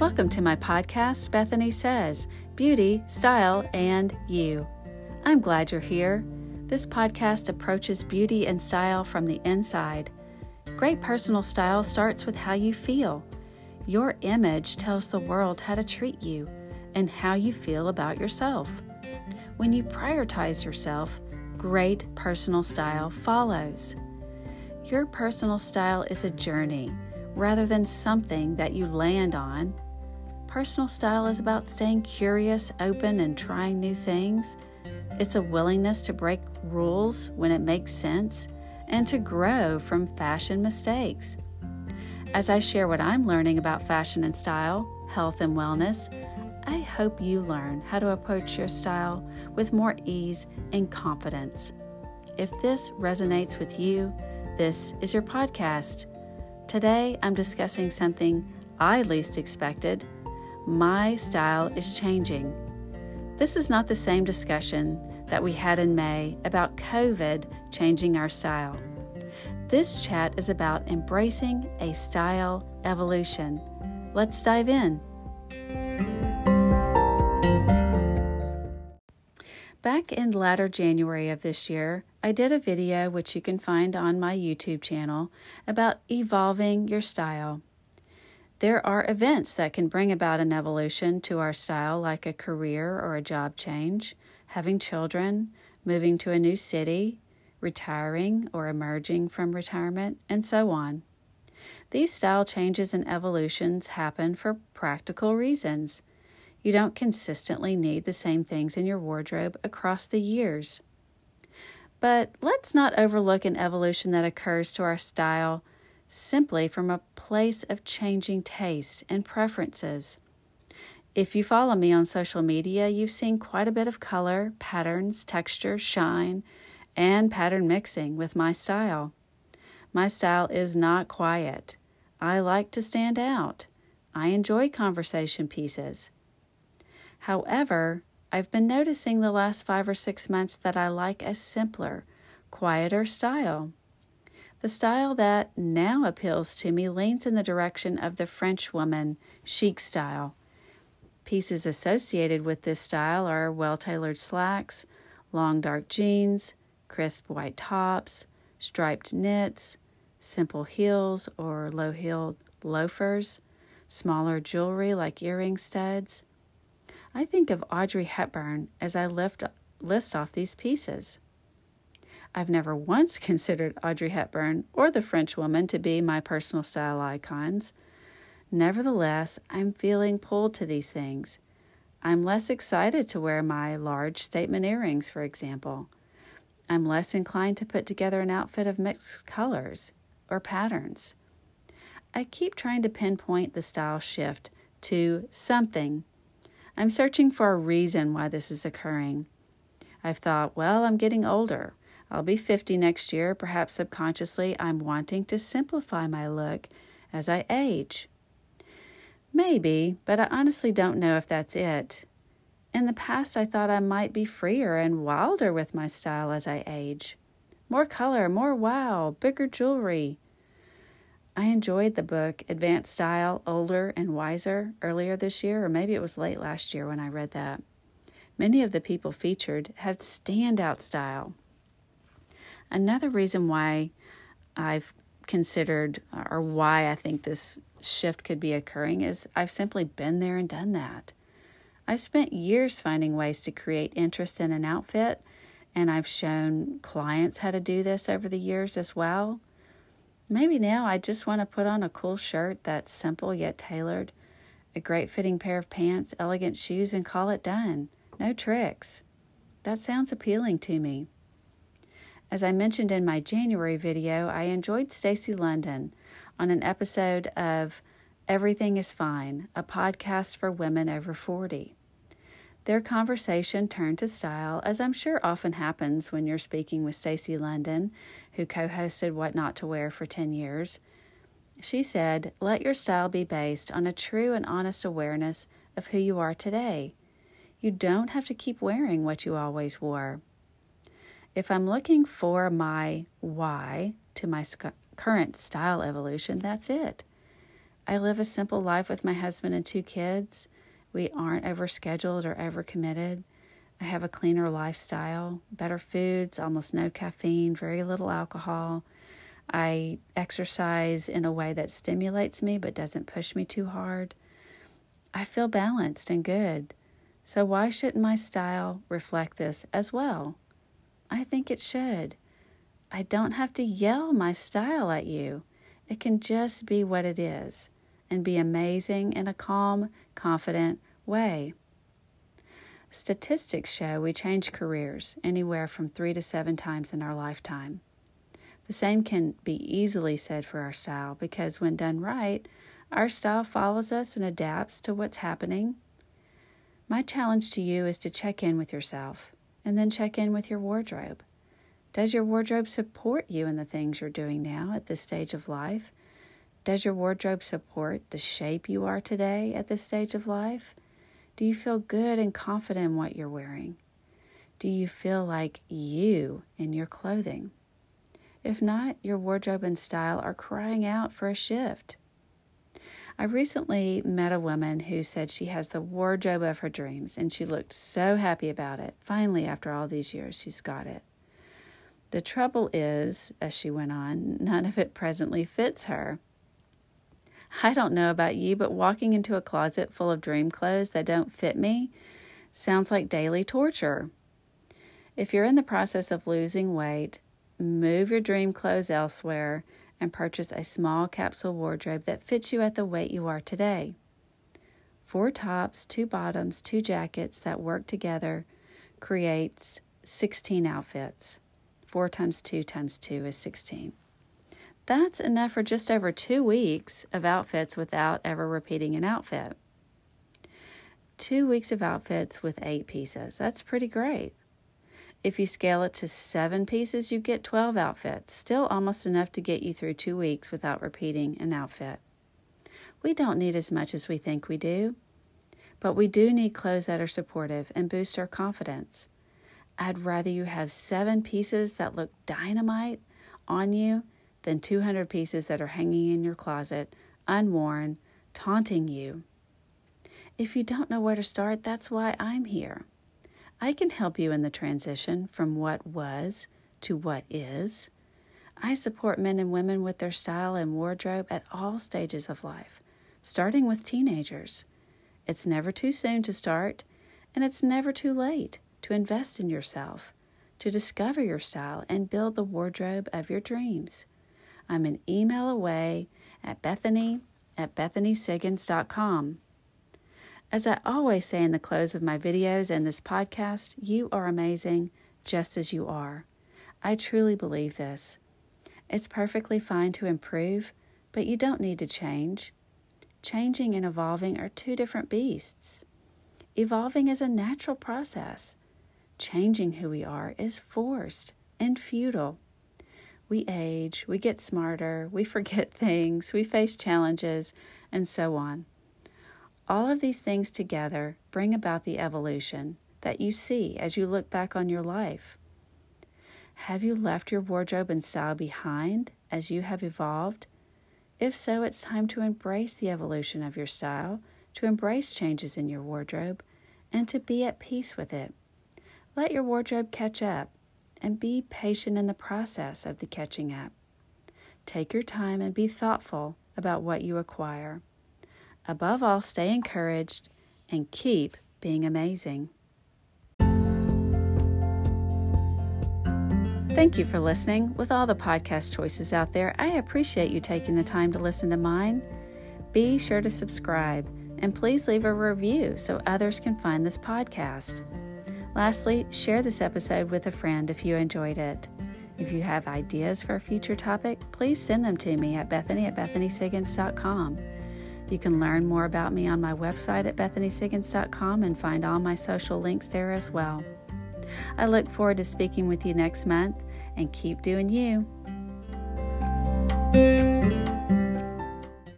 Welcome to my podcast, Bethany Says Beauty, Style, and You. I'm glad you're here. This podcast approaches beauty and style from the inside. Great personal style starts with how you feel. Your image tells the world how to treat you and how you feel about yourself. When you prioritize yourself, great personal style follows. Your personal style is a journey rather than something that you land on Personal style is about staying curious, open, and trying new things. It's a willingness to break rules when it makes sense and to grow from fashion mistakes. As I share what I'm learning about fashion and style, health and wellness, I hope you learn how to approach your style with more ease and confidence. If this resonates with you, this is your podcast. Today, I'm discussing something I least expected my style is changing. This is not the same discussion that we had in May about COVID changing our style. This chat is about embracing a style evolution. Let's dive in. Back in latter January of this year, I did a video which you can find on my YouTube channel about evolving your style. There are events that can bring about an evolution to our style, like a career or a job change, having children, moving to a new city, retiring or emerging from retirement, and so on. These style changes and evolutions happen for practical reasons. You don't consistently need the same things in your wardrobe across the years. But let's not overlook an evolution that occurs to our style simply from a place of changing taste and preferences. If you follow me on social media, you've seen quite a bit of color, patterns, texture, shine, and pattern mixing with my style. My style is not quiet. I like to stand out. I enjoy conversation pieces. However, I've been noticing the last five or six months that I like a simpler, quieter style. The style that now appeals to me leans in the direction of the French woman chic style. Pieces associated with this style are well tailored slacks, long dark jeans, crisp white tops, striped knits, simple heels or low heeled loafers, smaller jewelry like earring studs. I think of Audrey Hepburn as I lift, list off these pieces. I've never once considered Audrey Hepburn or the French woman to be my personal style icons. Nevertheless, I'm feeling pulled to these things. I'm less excited to wear my large statement earrings, for example. I'm less inclined to put together an outfit of mixed colors or patterns. I keep trying to pinpoint the style shift to something. I'm searching for a reason why this is occurring. I've thought, well, I'm getting older. I'll be 50 next year. Perhaps subconsciously, I'm wanting to simplify my look as I age. Maybe, but I honestly don't know if that's it. In the past, I thought I might be freer and wilder with my style as I age. More color, more wow, bigger jewelry. I enjoyed the book Advanced Style Older and Wiser earlier this year, or maybe it was late last year when I read that. Many of the people featured have standout style. Another reason why I've considered uh, or why I think this shift could be occurring is I've simply been there and done that. I spent years finding ways to create interest in an outfit, and I've shown clients how to do this over the years as well. Maybe now I just want to put on a cool shirt that's simple yet tailored, a great fitting pair of pants, elegant shoes, and call it done. No tricks. That sounds appealing to me. As I mentioned in my January video, I enjoyed Stacy London on an episode of Everything is Fine, a podcast for women over 40. Their conversation turned to style, as I'm sure often happens when you're speaking with Stacy London, who co hosted What Not to Wear for 10 years. She said, Let your style be based on a true and honest awareness of who you are today. You don't have to keep wearing what you always wore. If I'm looking for my why to my sc- current style evolution, that's it. I live a simple life with my husband and two kids. We aren't overscheduled or overcommitted. I have a cleaner lifestyle, better foods, almost no caffeine, very little alcohol. I exercise in a way that stimulates me but doesn't push me too hard. I feel balanced and good. So, why shouldn't my style reflect this as well? I think it should. I don't have to yell my style at you. It can just be what it is and be amazing in a calm, confident way. Statistics show we change careers anywhere from three to seven times in our lifetime. The same can be easily said for our style because, when done right, our style follows us and adapts to what's happening. My challenge to you is to check in with yourself and then check in with your wardrobe. Does your wardrobe support you in the things you're doing now at this stage of life? Does your wardrobe support the shape you are today at this stage of life? Do you feel good and confident in what you're wearing? Do you feel like you in your clothing? If not, your wardrobe and style are crying out for a shift. I recently met a woman who said she has the wardrobe of her dreams and she looked so happy about it. Finally, after all these years, she's got it. The trouble is, as she went on, none of it presently fits her. I don't know about you, but walking into a closet full of dream clothes that don't fit me sounds like daily torture. If you're in the process of losing weight, move your dream clothes elsewhere and purchase a small capsule wardrobe that fits you at the weight you are today. Four tops, two bottoms, two jackets that work together creates 16 outfits. 4 times 2 times 2 is 16. That's enough for just over two weeks of outfits without ever repeating an outfit. Two weeks of outfits with eight pieces. That's pretty great. If you scale it to seven pieces, you get 12 outfits, still almost enough to get you through two weeks without repeating an outfit. We don't need as much as we think we do, but we do need clothes that are supportive and boost our confidence. I'd rather you have seven pieces that look dynamite on you than 200 pieces that are hanging in your closet, unworn, taunting you. If you don't know where to start, that's why I'm here. I can help you in the transition from what was to what is. I support men and women with their style and wardrobe at all stages of life, starting with teenagers. It's never too soon to start, and it's never too late to invest in yourself, to discover your style, and build the wardrobe of your dreams. I'm an email away at Bethany at BethanySiggins.com. As I always say in the close of my videos and this podcast, you are amazing just as you are. I truly believe this. It's perfectly fine to improve, but you don't need to change. Changing and evolving are two different beasts. Evolving is a natural process. Changing who we are is forced and futile. We age, we get smarter, we forget things, we face challenges, and so on. All of these things together bring about the evolution that you see as you look back on your life. Have you left your wardrobe and style behind as you have evolved? If so, it's time to embrace the evolution of your style, to embrace changes in your wardrobe, and to be at peace with it. Let your wardrobe catch up and be patient in the process of the catching up. Take your time and be thoughtful about what you acquire. Above all, stay encouraged and keep being amazing. Thank you for listening. With all the podcast choices out there, I appreciate you taking the time to listen to mine. Be sure to subscribe and please leave a review so others can find this podcast. Lastly, share this episode with a friend if you enjoyed it. If you have ideas for a future topic, please send them to me at bethany at bethanysiggins.com. You can learn more about me on my website at bethanysiggins.com and find all my social links there as well. I look forward to speaking with you next month and keep doing you.